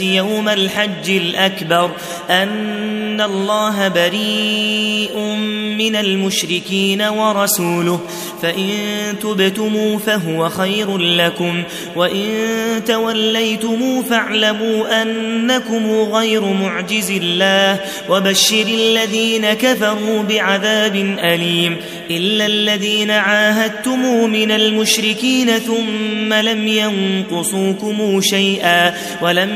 يوم الحج الأكبر أن الله بريء من المشركين ورسوله فإن تبتموا فهو خير لكم وإن توليتم فاعلموا أنكم غير معجز الله وبشر الذين كفروا بعذاب أليم إلا الذين عاهدتم من المشركين ثم لم ينقصوكم شيئا ولم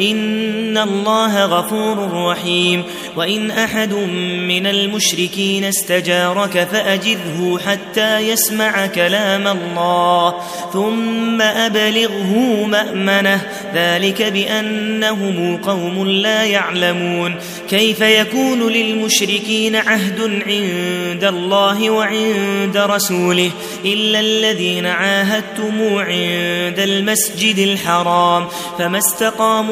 إن الله غفور رحيم وإن أحد من المشركين استجارك فأجره حتى يسمع كلام الله ثم أبلغه مأمنه ذلك بأنهم قوم لا يعلمون كيف يكون للمشركين عهد عند الله وعند رسوله إلا الذين عاهدتم عند المسجد الحرام فما استقاموا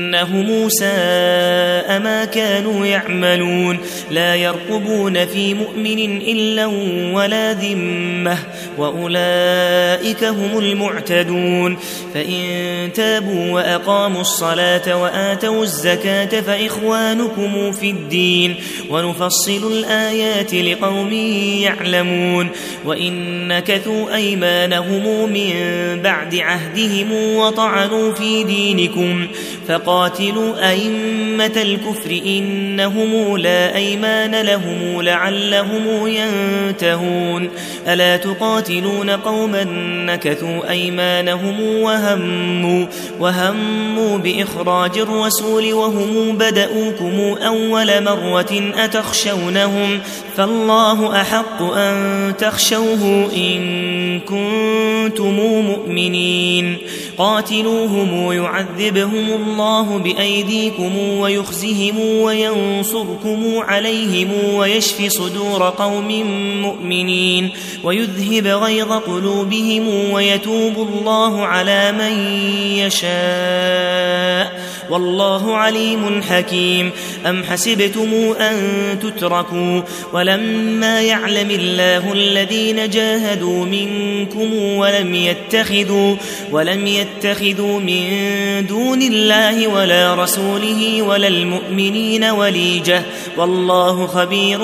إنهم ساء ما كانوا يعملون لا يرقبون في مؤمن إلا ولا ذمة وأولئك هم المعتدون فإن تابوا وأقاموا الصلاة وآتوا الزكاة فإخوانكم في الدين ونفصل الآيات لقوم يعلمون وإن نكثوا أيمانهم من بعد عهدهم وطعنوا في دينكم فقاتلوا أئمة الكفر إنهم لا أيمان لهم لعلهم ينتهون. ألا تقاتلون قوما نكثوا أيمانهم وهموا, وهموا بإخراج الرسول وهم بدؤوكم أول مرة أتخشونهم فالله أحق أن تخشوه إن كنتم مؤمنين. قاتلوهم يعذبهم الله بأيديكم ويخزهم وينصركم عليهم ويشفي صدور قوم مؤمنين ويذهب غيظ قلوبهم ويتوب الله على من يشاء والله عليم حكيم. أم حسبتم أن تتركوا؟ ولما يعلم الله الذين جاهدوا منكم ولم يتخذوا ولم يتخذوا من دون الله ولا رسوله ولا المؤمنين وليجة. والله خبير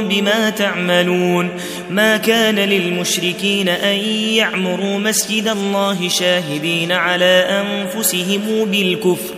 بما تعملون. ما كان للمشركين أن يعمروا مسجد الله شاهدين على أنفسهم بالكفر.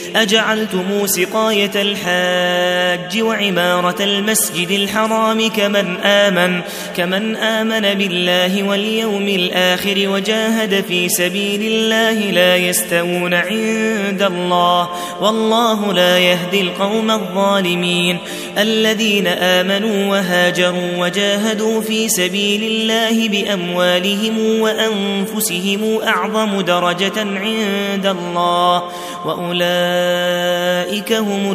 أجعلتم سقاية الحاج وعمارة المسجد الحرام كمن آمن كمن آمن بالله واليوم الآخر وجاهد في سبيل الله لا يستوون عند الله والله لا يهدي القوم الظالمين. الذين آمنوا وهاجروا وجاهدوا في سبيل الله بأموالهم وأنفسهم أعظم درجة عند الله وأولئك هم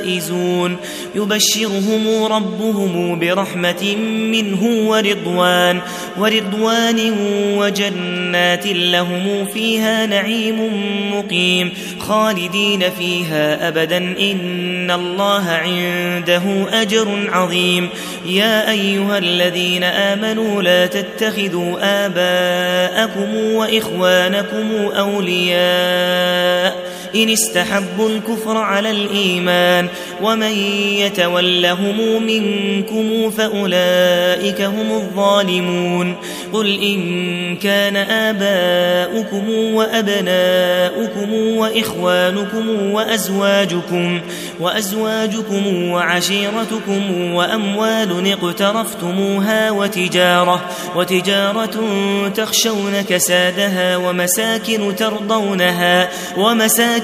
الفائزون. يبشرهم ربهم برحمة منه ورضوان ورضوان وجنات لهم فيها نعيم مقيم. خالدين فيها أبدا إن الله عنده أجر عظيم. يا أيها الذين آمنوا لا تتخذوا آباءكم وإخوانكم أولياء إن استحبوا الكفر على الإيمان ومن يتولهم منكم فأولئك هم الظالمون قل إن كان آباؤكم وأبناؤكم وإخوانكم وأزواجكم وأزواجكم وعشيرتكم وأموال اقترفتموها وتجارة وتجارة تخشون كسادها ومساكن ترضونها ومساكن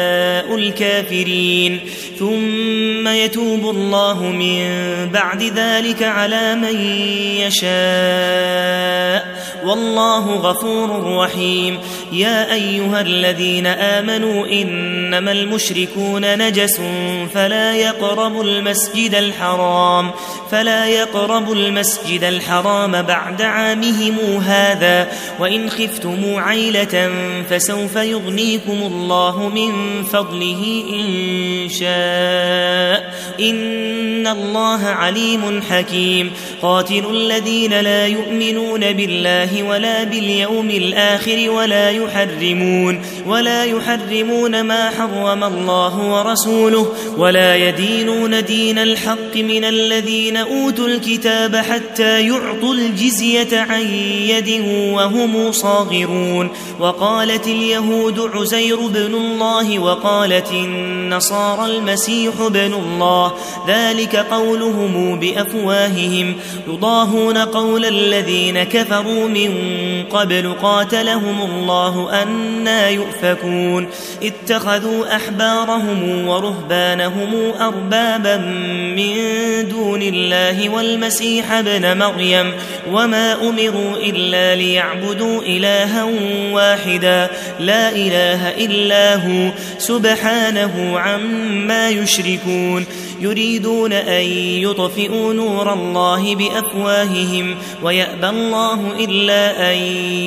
الكافرين. ثم يتوب الله من بعد ذلك على من يشاء. والله غفور رحيم. يا أيها الذين آمنوا إنما المشركون نجس فلا يقربوا المسجد الحرام. فلا يقربوا المسجد الحرام بعد عامهم هذا. وإن خفتم عيلة فسوف يغنيكم الله من فضله إن شاء. إن الله عليم حكيم. قاتل الذين لا يؤمنون بالله ولا باليوم الآخر ولا يحرمون ولا يحرمون ما حرم الله ورسوله ولا يدينون دين الحق من الذين أوتوا الكتاب حتى يعطوا الجزية عن يد وهم صاغرون. وقالت اليهود عزير بن الله وقالت النصارى المسيح بن الله. ذلك قولهم بأفواههم. يضاهون قول الذين كفروا من قبل قاتلهم الله أنا يؤفكون. اتخذوا أحبارهم ورهبانهم أربابا من دون الله والمسيح ابن مريم. وما أمروا إلا ليعبدوا إلها واحدا. لا إله إلا هو. سبحانه عما يشركون يريدون أن يطفئوا نور الله بأفواههم ويأبى الله إلا أن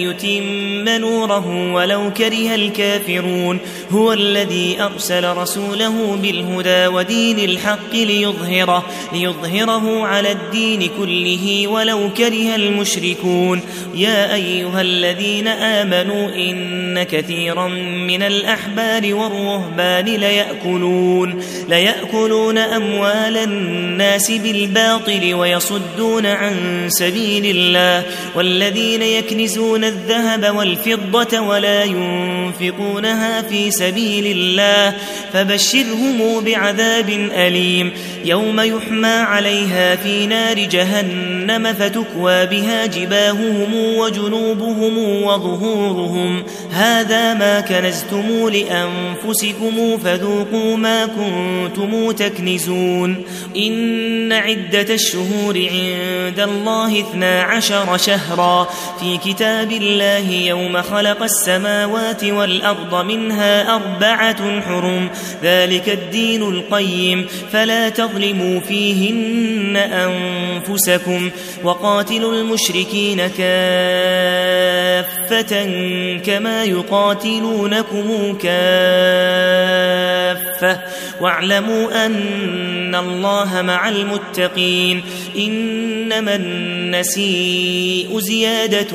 يتم نوره ولو كره الكافرون هو الذي أرسل رسوله بالهدى ودين الحق ليظهره, ليظهره على الدين كله ولو كره المشركون. يا أيها الذين آمنوا إن كثيرا من الأحبار والرهبان ليأكلون, ليأكلون أموال الناس بالباطل ويصدون عن سبيل الله والذين يكنزون الذهب والفضة ولا ينفقونها في سبيل الله فبشرهم بعذاب أليم يوم يحمى عليها في نار جهنم فتكوى بها جباههم وجنوبهم وظهورهم هذا ما كنزتم لأنفسكم فذوقوا ما كنتم تكنزون إن عدة الشهور عند الله اثنا عشر شهرا. في كتاب الله يوم خلق السماوات والأرض منها أربعة حرم. ذلك الدين القيم. فلا تظلموا فيهن أنفسكم. وقاتلوا المشركين كافة كما يقاتلونكم كافة. واعلموا أن الله مع المتقين إنما النسيء زيادة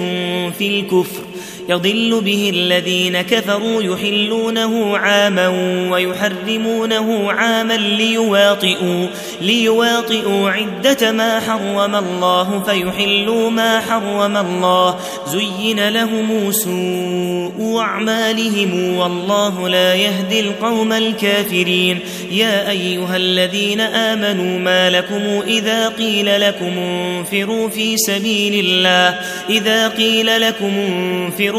في الكفر يضل به الذين كفروا يحلونه عاما ويحرمونه عاما ليواطئوا, ليواطئوا عدة ما حرم الله فيحلوا ما حرم الله. زين لهم سوء أعمالهم والله لا يهدي القوم الكافرين. يا أيها الذين آمنوا ما لكم إذا قيل لكم انفروا في سبيل الله. إذا قيل لكم انفروا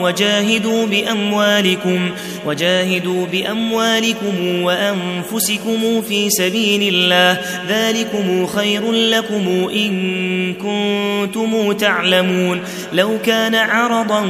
وجاهدوا بأموالكم وجاهدوا بأموالكم وأنفسكم في سبيل الله. ذلكم خير لكم إن كنتم تعلمون. لو كان عرضا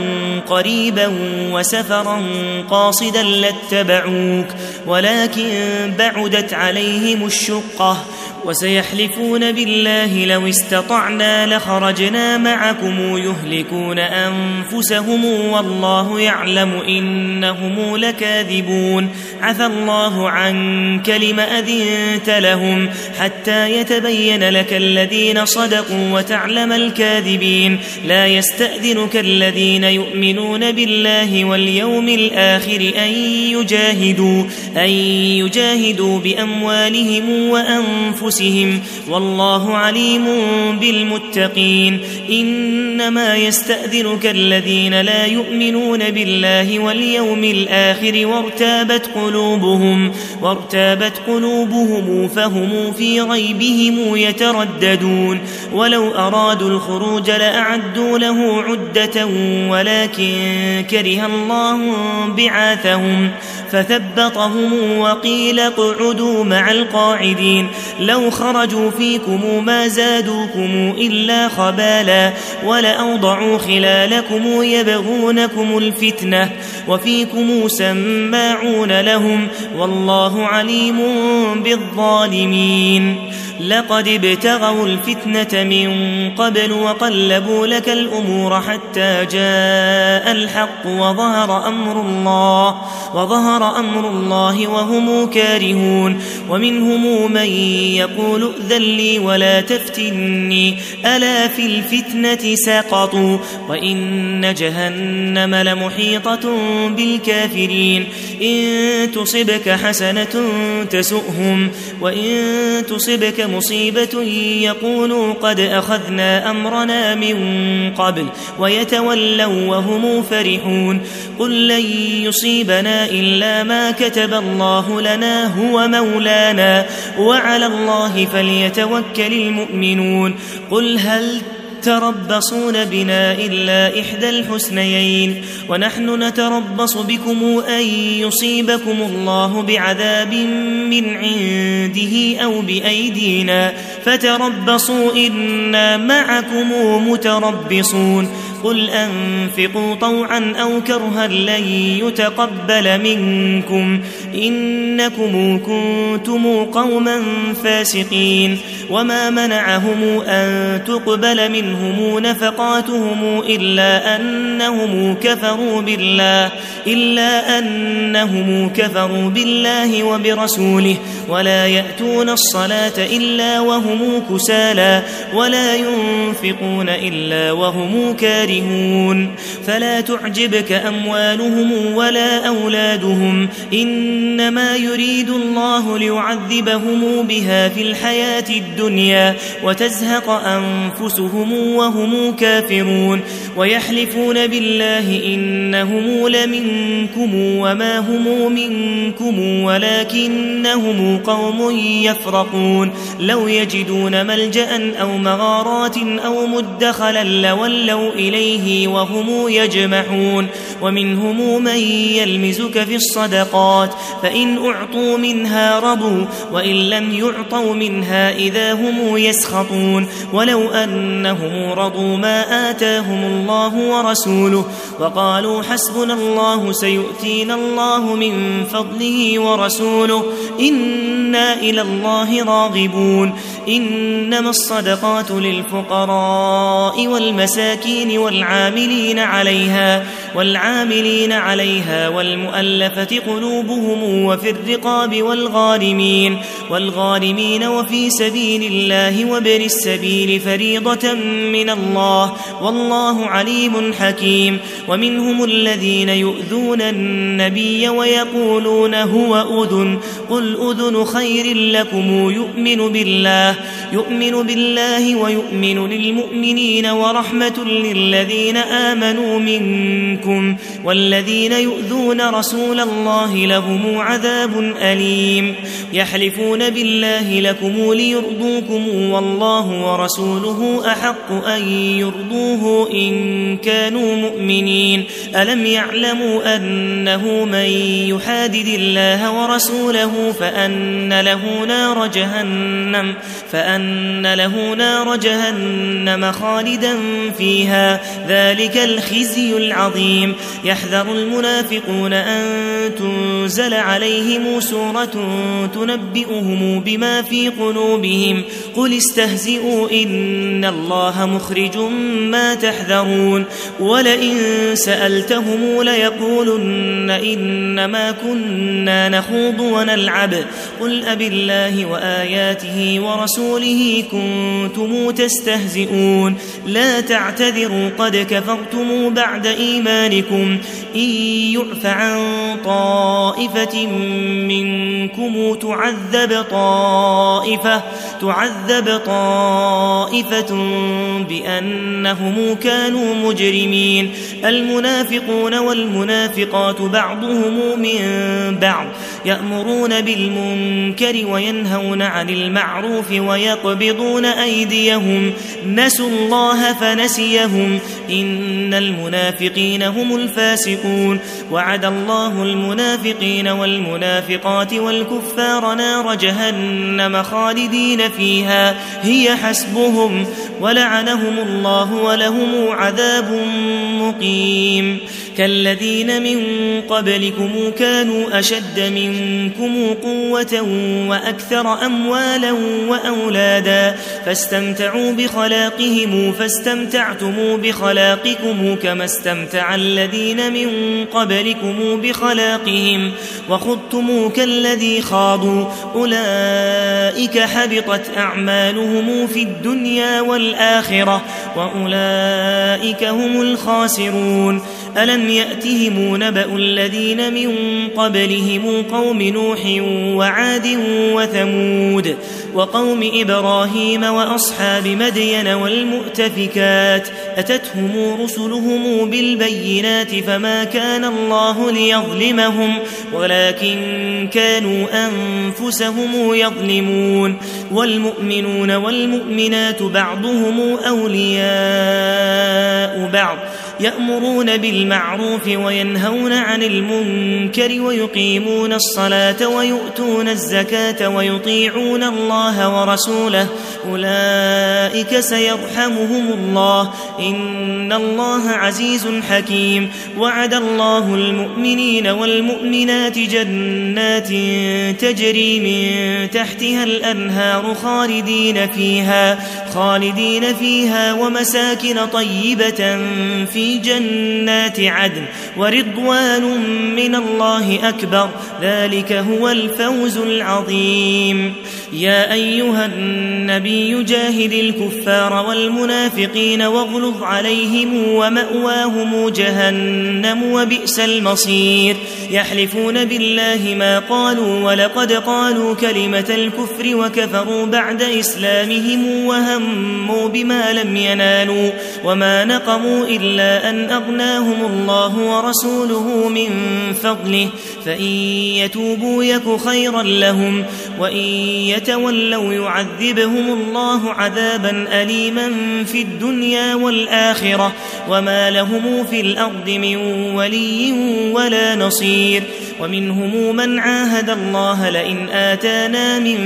قريبا وسفرا قاصدا لاتبعوك ولكن بعدت عليهم الشقة. وسيحلفون بالله لو استطعنا لخرجنا معكم يهلكون أنفسهم والله يعلم إنهم لكاذبون. عفى الله عنك لم أذنت لهم حتى يتبين لك الذين صدقوا وتعلم الكاذبين. لا يستأذنك الذين يؤمنون بالله واليوم الآخر أن يجاهدوا, أن يجاهدوا بأموالهم وأنفسهم. والله عليم بالمتقين إنما يستأذنك الذين لا يؤمنون بالله واليوم الآخر وارتابت قلوبهم وارتابت قلوبهم فهم في غيبهم يترددون ولو أرادوا الخروج لأعدوا له عدة ولكن كره الله بعاثهم فثبطهم وقيل اقعدوا مع القاعدين لو خرجوا فيكم ما زادوكم إلا خبالا ولأوضعوا خلالكم يبغونكم الفتنة وفيكم سماعون لهم والله عليم بالظالمين لقد ابتغوا الفتنة من قبل وقلبوا لك الأمور حتى جاء الحق وظهر أمر الله وظهر أمر الله وهم كارهون. ومنهم من يقول ائذن لي ولا تفتني ألا في الفتنة سقطوا وإن جهنم لمحيطة بالكافرين. إن تصبك حسنة تسؤهم وإن تصبك مصيبة يقولوا قد أخذنا أمرنا من قبل ويتولوا وهم فرحون قل لن يصيبنا إلا ما كتب الله لنا هو مولانا وعلى الله فليتوكل المؤمنون قل هل تربصون بنا إلا إحدى الحسنيين ونحن نتربص بكم أن يصيبكم الله بعذاب من عنده أو بأيدينا فتربصوا إنا معكم متربصون قل أنفقوا طوعا أو كرها لن يتقبل منكم إنكم كنتم قوما فاسقين وما منعهم أن تقبل منهم نفقاتهم إلا أنهم كفروا بالله إلا أنهم كفروا بالله وبرسوله ولا يأتون الصلاة إلا وهم كسالى ولا ينفقون إلا وهم كارهون فلا تعجبك أموالهم ولا أولادهم. إنما يريد الله ليعذبهم بها في الحياة الدنيا وتزهق أنفسهم وهم كافرون. ويحلفون بالله إنهم لمنكم وما هم منكم ولكنهم قوم يفرقون. لو يجدون ملجأ أو مغارات أو مدخلا لولوا إليه وهم يجمحون ومنهم من يلمزك في الصدقات فإن أعطوا منها رضوا وإن لم يعطوا منها إذا هم يسخطون ولو أنهم رضوا ما آتاهم الله ورسوله وقالوا حسبنا الله سيؤتينا الله من فضله ورسوله إنا إلى الله راغبون إنما الصدقات للفقراء والمساكين والعاملين عليها والعاملين عليها والمؤلفة قلوبهم وفي الرقاب والغارمين والغارمين وفي سبيل الله وابن السبيل فريضة من الله والله عليم حكيم. ومنهم الذين يؤذون النبي ويقولون هو أذن قل أذن خير لكم يؤمن بالله يؤمن بالله ويؤمن للمؤمنين ورحمة للذين آمنوا منكم والذين يؤذون رسول الله لهم عذاب أليم يحلفون بالله لكم ليرضوكم والله ورسوله أحق أن يرضوه إن كانوا مؤمنين ألم يعلموا أنه من يحادد الله ورسوله فأن له نار جهنم فأن له نار جهنم خالدا فيها ذلك الخزي العظيم. يحذر المنافقون أن تنزل عليهم سورة تنبئهم بما في قلوبهم. قل استهزئوا إن الله مخرج ما تحذرون. ولئن سألتهم ليقولن إنما كنا نخوض ونلعب. قل أب الله وآياته ورسوله كنتم تستهزئون. لا تعتذروا قد كفرتم بعد إيمانكم إن يعف عن طائفة منكم تعذب طائفة تعذب طائفة بأنهم كانوا مجرمين. المنافقون والمنافقات بعضهم من بعض يأمرون بالمنكر وينهون عن المعروف ويقبضون أيديهم. نسوا الله فنسيهم. إن المنافقين هم الفاسقون. وعد الله المنافقين والمنافقات والكفار نار جهنم خالدين فيها هي حسبهم ولعنهم الله ولهم عذاب مقيم. كالذين من قبلكم كانوا أشد منكم قوة وأكثر أموالا وأولادا فاستمتعوا بخلاقهم فاستمتعتم بخلاقكم كما استمتع الذين من قبلكم بخلاقهم. وخضتم كالذي خاضوا أولئك حبطت أعمالهم في الدنيا والآخرة وأولئك هم الخاسرون. ألم يأتهم نبأ الذين من قبلهم قوم نوح وعاد وثمود وقوم إبراهيم وأصحاب مدين والمؤتفكات أتتهم رسلهم بالبينات فما كان الله ليظلمهم ولكن كانوا أنفسهم يظلمون والمؤمنون والمؤمنات بعضهم أولياء بعض يأمرون بالمعروف وينهون عن المنكر ويقيمون الصلاة ويؤتون الزكاة ويطيعون الله ورسوله. أولئك سيرحمهم الله. إن الله عزيز حكيم. وعد الله المؤمنين والمؤمنات جنات تجري من تحتها الأنهار خالدين فيها خالدين فيها ومساكن طيبة في جنات عدن ورضوان من الله أكبر. ذلك هو الفوز العظيم. يا أيها النبي جاهد الكفار والمنافقين واغلظ عليهم ومأواهم جهنم وبئس المصير. يحلفون بالله ما قالوا ولقد قالوا كلمة الكفر وكفروا بعد إسلامهم وهموا بما لم ينالوا وما نقموا إلا أن أغناهم الله ورسوله من فضله. فإن يتوبوا يك خيرا لهم وإن يتولوا يعذبهم الله عذابا أليما في الدنيا والآخرة وما لهم في الأرض من ولي ولا نصير ومنهم من عاهد الله لئن آتانا من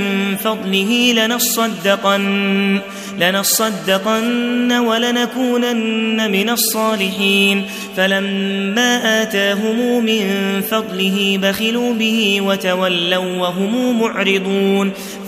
فضله لنصدقن لنصدقن ولنكونن من الصالحين فلما آتاهم من فضله بخلوا به وتولوا وهم معرضون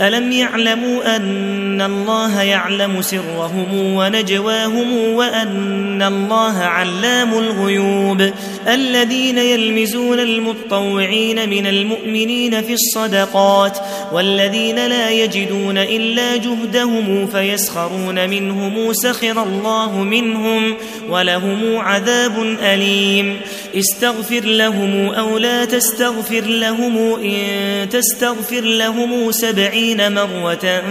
ألم يعلموا أن الله يعلم سرهم ونجواهم وأن الله علام الغيوب الذين يلمزون المطوعين من المؤمنين في الصدقات والذين لا يجدون إلا جهدهم فيسخرون منهم سخر الله منهم ولهم عذاب أليم استغفر لهم أو لا تستغفر لهم إن تستغفر لهم سبعين مرة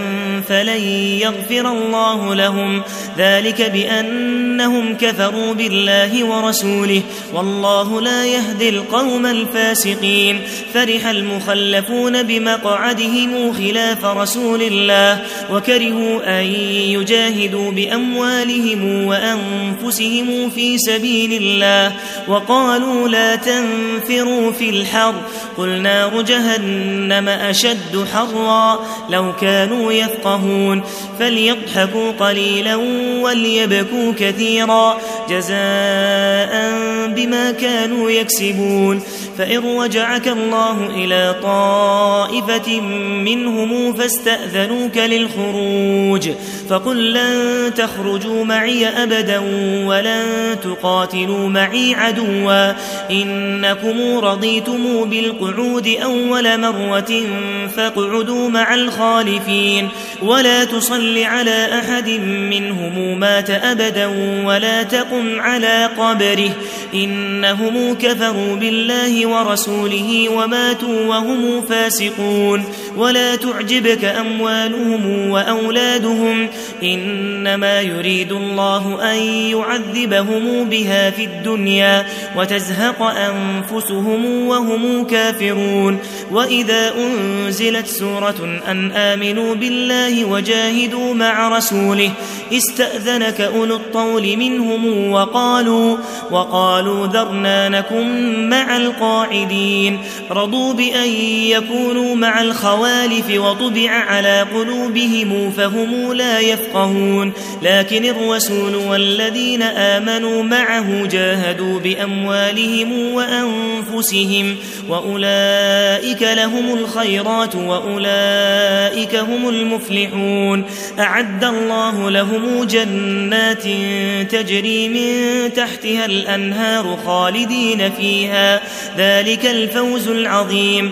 فلن يغفر الله لهم. ذلك بأنهم كفروا بالله ورسوله. والله لا يهدي القوم الفاسقين. فرح المخلفون بمقعدهم خلاف رسول الله. وكرهوا أن يجاهدوا بأموالهم وأنفسهم في سبيل الله. وقالوا لا تنفروا في الحر. قل نار جهنم أشد حرا. لو كانوا يفقهون فليضحكوا قليلا وليبكوا كثيرا جزاء بما كانوا يكسبون فإن رجعك الله إلى طائفة منهم فاستأذنوك للخروج فقل لن تخرجوا معي أبدا ولن تقاتلوا معي عدوا إنكم رضيتم بالقعود أول مرة فاقعدوا مع الخالفين ولا تصل على أحد منهم مات أبدا ولا تقم على قبره إنهم كفروا بالله ورسوله وماتوا وهم فاسقون ولا تعجبك أموالهم وأولادهم إنما يريد الله أن يعذبهم بها في الدنيا وتزهق أنفسهم وهم كافرون وإذا أنزلت سورة أن آمنوا بالله وجاهدوا مع رسوله استأذنك أولو الطول منهم وقالوا وقالوا ذرنا نكن مع القاعدين رضوا بأن يكونوا مع الخوالف وطبع على قلوبهم فهم لا يفقهون. لكن الرسول والذين آمنوا معه جاهدوا بأموالهم وأنفسهم وأولئك لهم الخيرات وأولئك هم المفلحون. أعد الله لهم جنات تجري من تحتها الأنهار خالدين فيها. ذلك الفوز العظيم.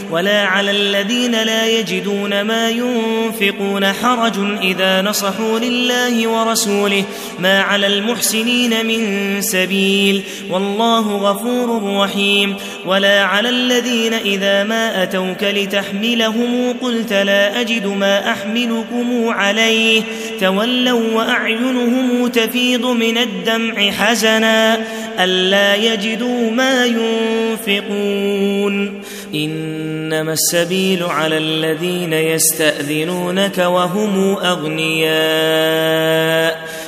ولا على الذين لا يجدون ما ينفقون حرج إذا نصحوا لله ورسوله ما على المحسنين من سبيل والله غفور رحيم ولا على الذين إذا ما أتوك لتحملهم قلت لا أجد ما أحملكم عليه تولوا وأعينهم تفيض من الدمع حزنا ألا يجدوا ما ينفقون إنما السبيل على الذين يستأذنونك وهم أغنياء.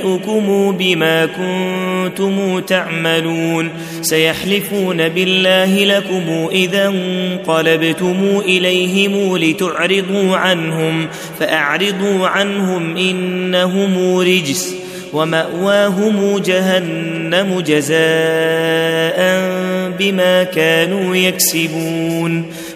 فينبئكم بما كنتم تعملون سيحلفون بالله لكم إذا انقلبتم إليهم لتعرضوا عنهم فأعرضوا عنهم إنهم رجس ومأواهم جهنم جزاء بما كانوا يكسبون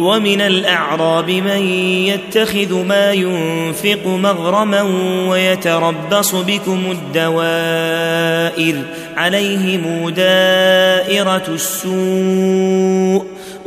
ومن الأعراب من يتخذ ما ينفق مغرما ويتربص بكم الدوائر عليهم دائرة السوء.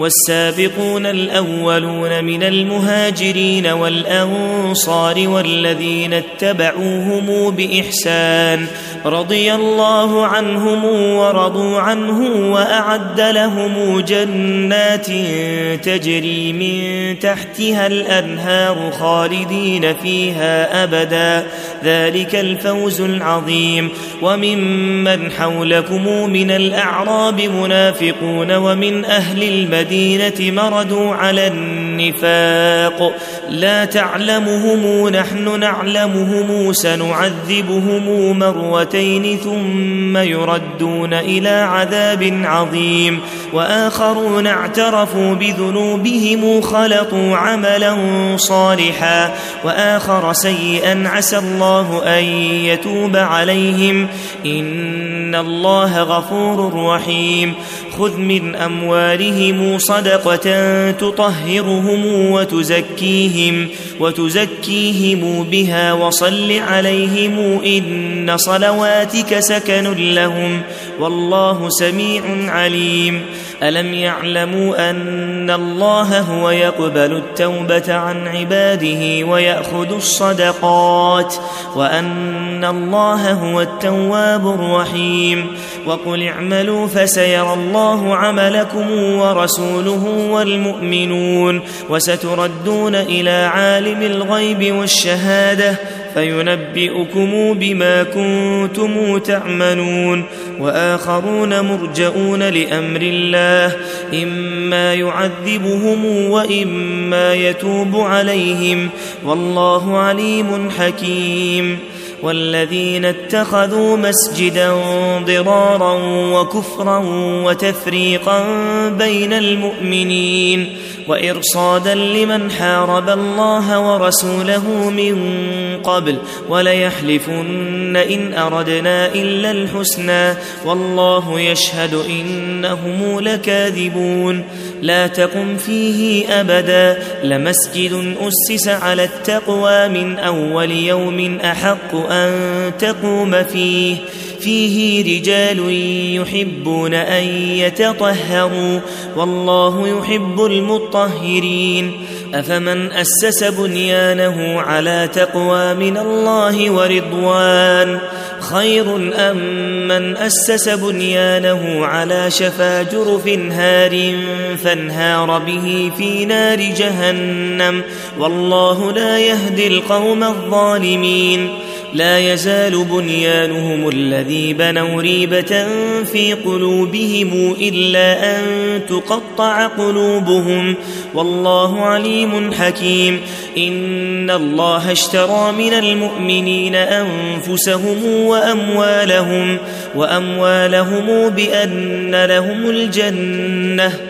والسابقون الأولون من المهاجرين والأنصار والذين اتبعوهم بإحسان رضي الله عنهم ورضوا عنه وأعد لهم جنات تجري من تحتها الأنهار خالدين فيها أبدا. ذلك الفوز العظيم. وممن حولكم من الأعراب منافقون ومن أهل المدينة مردوا على النفاق. لا تعلمهم نحن نعلمهم سنعذبهم مرتين ثم يردون إلى عذاب عظيم. وآخرون اعترفوا بذنوبهم خلطوا عملا صالحا. وآخر سيئا عسى الله أن يتوب عليهم. إن الله غفور رحيم. خذ من أموالهم صدقة تطهرهم وتزكيهم وتزكيهم بها وصل عليهم إن صلواتك سكن لهم والله سميع عليم. ألم يعلموا أن الله هو يقبل التوبة عن عباده ويأخذ الصدقات وأن الله هو التواب الرحيم. وقل اعملوا فسيرى الله عملكم ورسوله والمؤمنون وستردون إلى عالم الغيب والشهادة فينبئكم بما كنتم تعملون وآخرون مرجئون لأمر الله إما يعذبهم وإما يتوب عليهم والله عليم حكيم والذين اتخذوا مسجدا ضرارا وكفرا وتفريقا بين المؤمنين وإرصادا لمن حارب الله ورسوله من قبل وليحلفن إن أردنا إلا الحسنى والله يشهد إنهم لكاذبون لا تقم فيه أبدا لمسجد أسس على التقوى من أول يوم أحق أن تقوم فيه. فيه رجال يحبون أن يتطهروا والله يحب المطهرين. أفمن أسس بنيانه على تقوى من الله ورضوان؟ خير أم من أسس بنيانه على شفا جرف هار فانهار به في نار جهنم؟ والله لا يهدي القوم الظالمين. لا يزال بنيانهم الذي بنوا ريبة في قلوبهم إلا أن تقطع قلوبهم. والله عليم حكيم. إن الله اشترى من المؤمنين أنفسهم وأموالهم وأموالهم بأن لهم الجنة.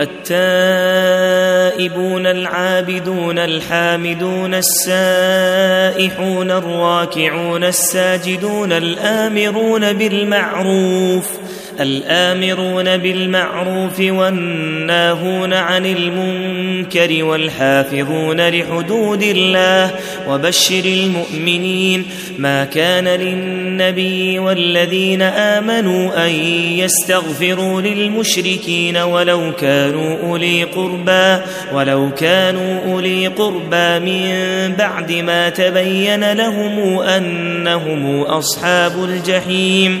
التائبون العابدون الحامدون السائحون الراكعون الساجدون الآمرون بالمعروف الآمرون بالمعروف والناهون عن المنكر والحافظون لحدود الله وبشر المؤمنين ما كان للنبي والذين آمنوا أن يستغفروا للمشركين ولو كانوا أولي قربى ولو كانوا أولي قربى من بعد ما تبين لهم أنهم أصحاب الجحيم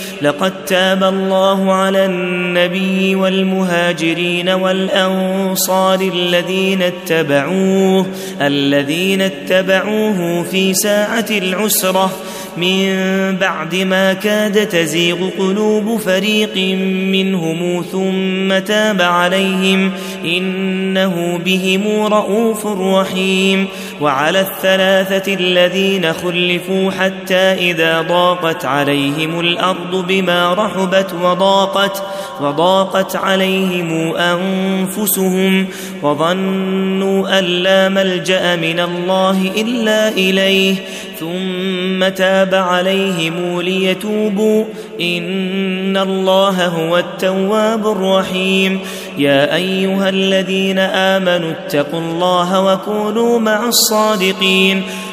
لقد تاب الله على النبي والمهاجرين والأنصار الذين اتبعوه الذين اتبعوه في ساعة العسرة من بعد ما كاد تزيغ قلوب فريق منهم ثم تاب عليهم إنه بهم رءوف رحيم وعلى الثلاثة الذين خلفوا حتى إذا ضاقت عليهم الأرض بما رحبت وضاقت وضاقت عليهم أنفسهم وظنوا أن لا ملجأ من الله إلا إليه ثم تاب عليهم ليتوبوا. إن الله هو التواب الرحيم. يا أيها الذين آمنوا اتقوا الله وكونوا مع الصادقين.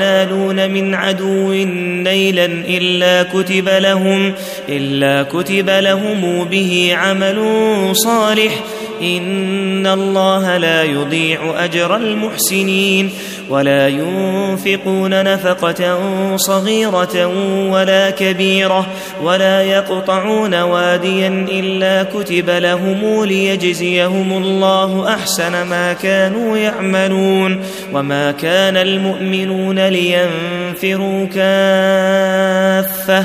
ينالون من عدو نيلا إلا كتب لهم إلا كتب لهم به عمل صالح إن الله لا يضيع أجر المحسنين ولا ينفقون نفقة صغيرة ولا كبيرة ولا يقطعون واديا إلا كتب لهم ليجزيهم الله أحسن ما كانوا يعملون وما كان المؤمنون لينفروا كافة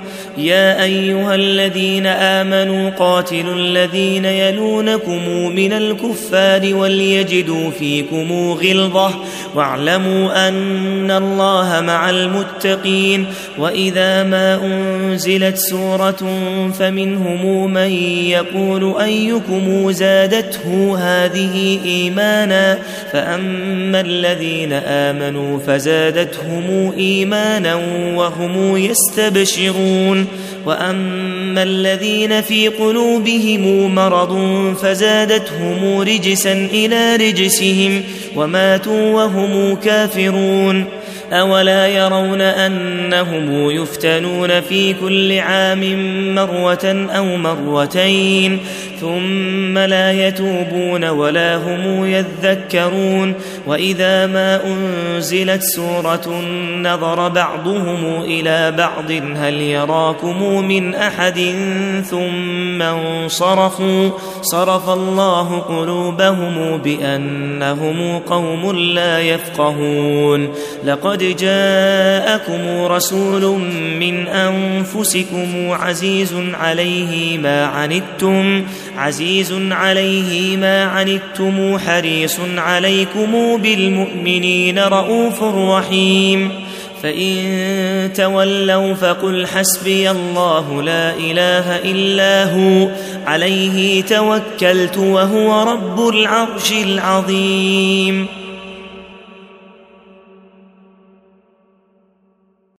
يا أيها الذين آمنوا قاتلوا الذين يلونكم من الكفار وليجدوا فيكم غلظة واعلموا أن الله مع المتقين وإذا ما أنزلت سورة فمنهم من يقول أيكم زادته هذه إيمانا فأما الذين آمنوا فزادتهم إيمانا وهم يستبشرون وأما الذين في قلوبهم مرض فزادتهم رجسا إلى رجسهم وماتوا وهم كافرون. أولا يرون أنهم يفتنون في كل عام مرة أو مرتين. ثم لا يتوبون ولا هم يذكرون وإذا ما أنزلت سورة نظر بعضهم إلى بعض هل يراكم من أحد ثم انصرفوا صرف الله قلوبهم بأنهم قوم لا يفقهون لقد قد جاءكم رسول من أنفسكم عزيز عليه ما عنتم عزيز عليه ما عنتم حريص عليكم بالمؤمنين رءوف رحيم. فإن تولوا فقل حسبي الله لا إله إلا هو. عليه توكلت وهو رب العرش العظيم.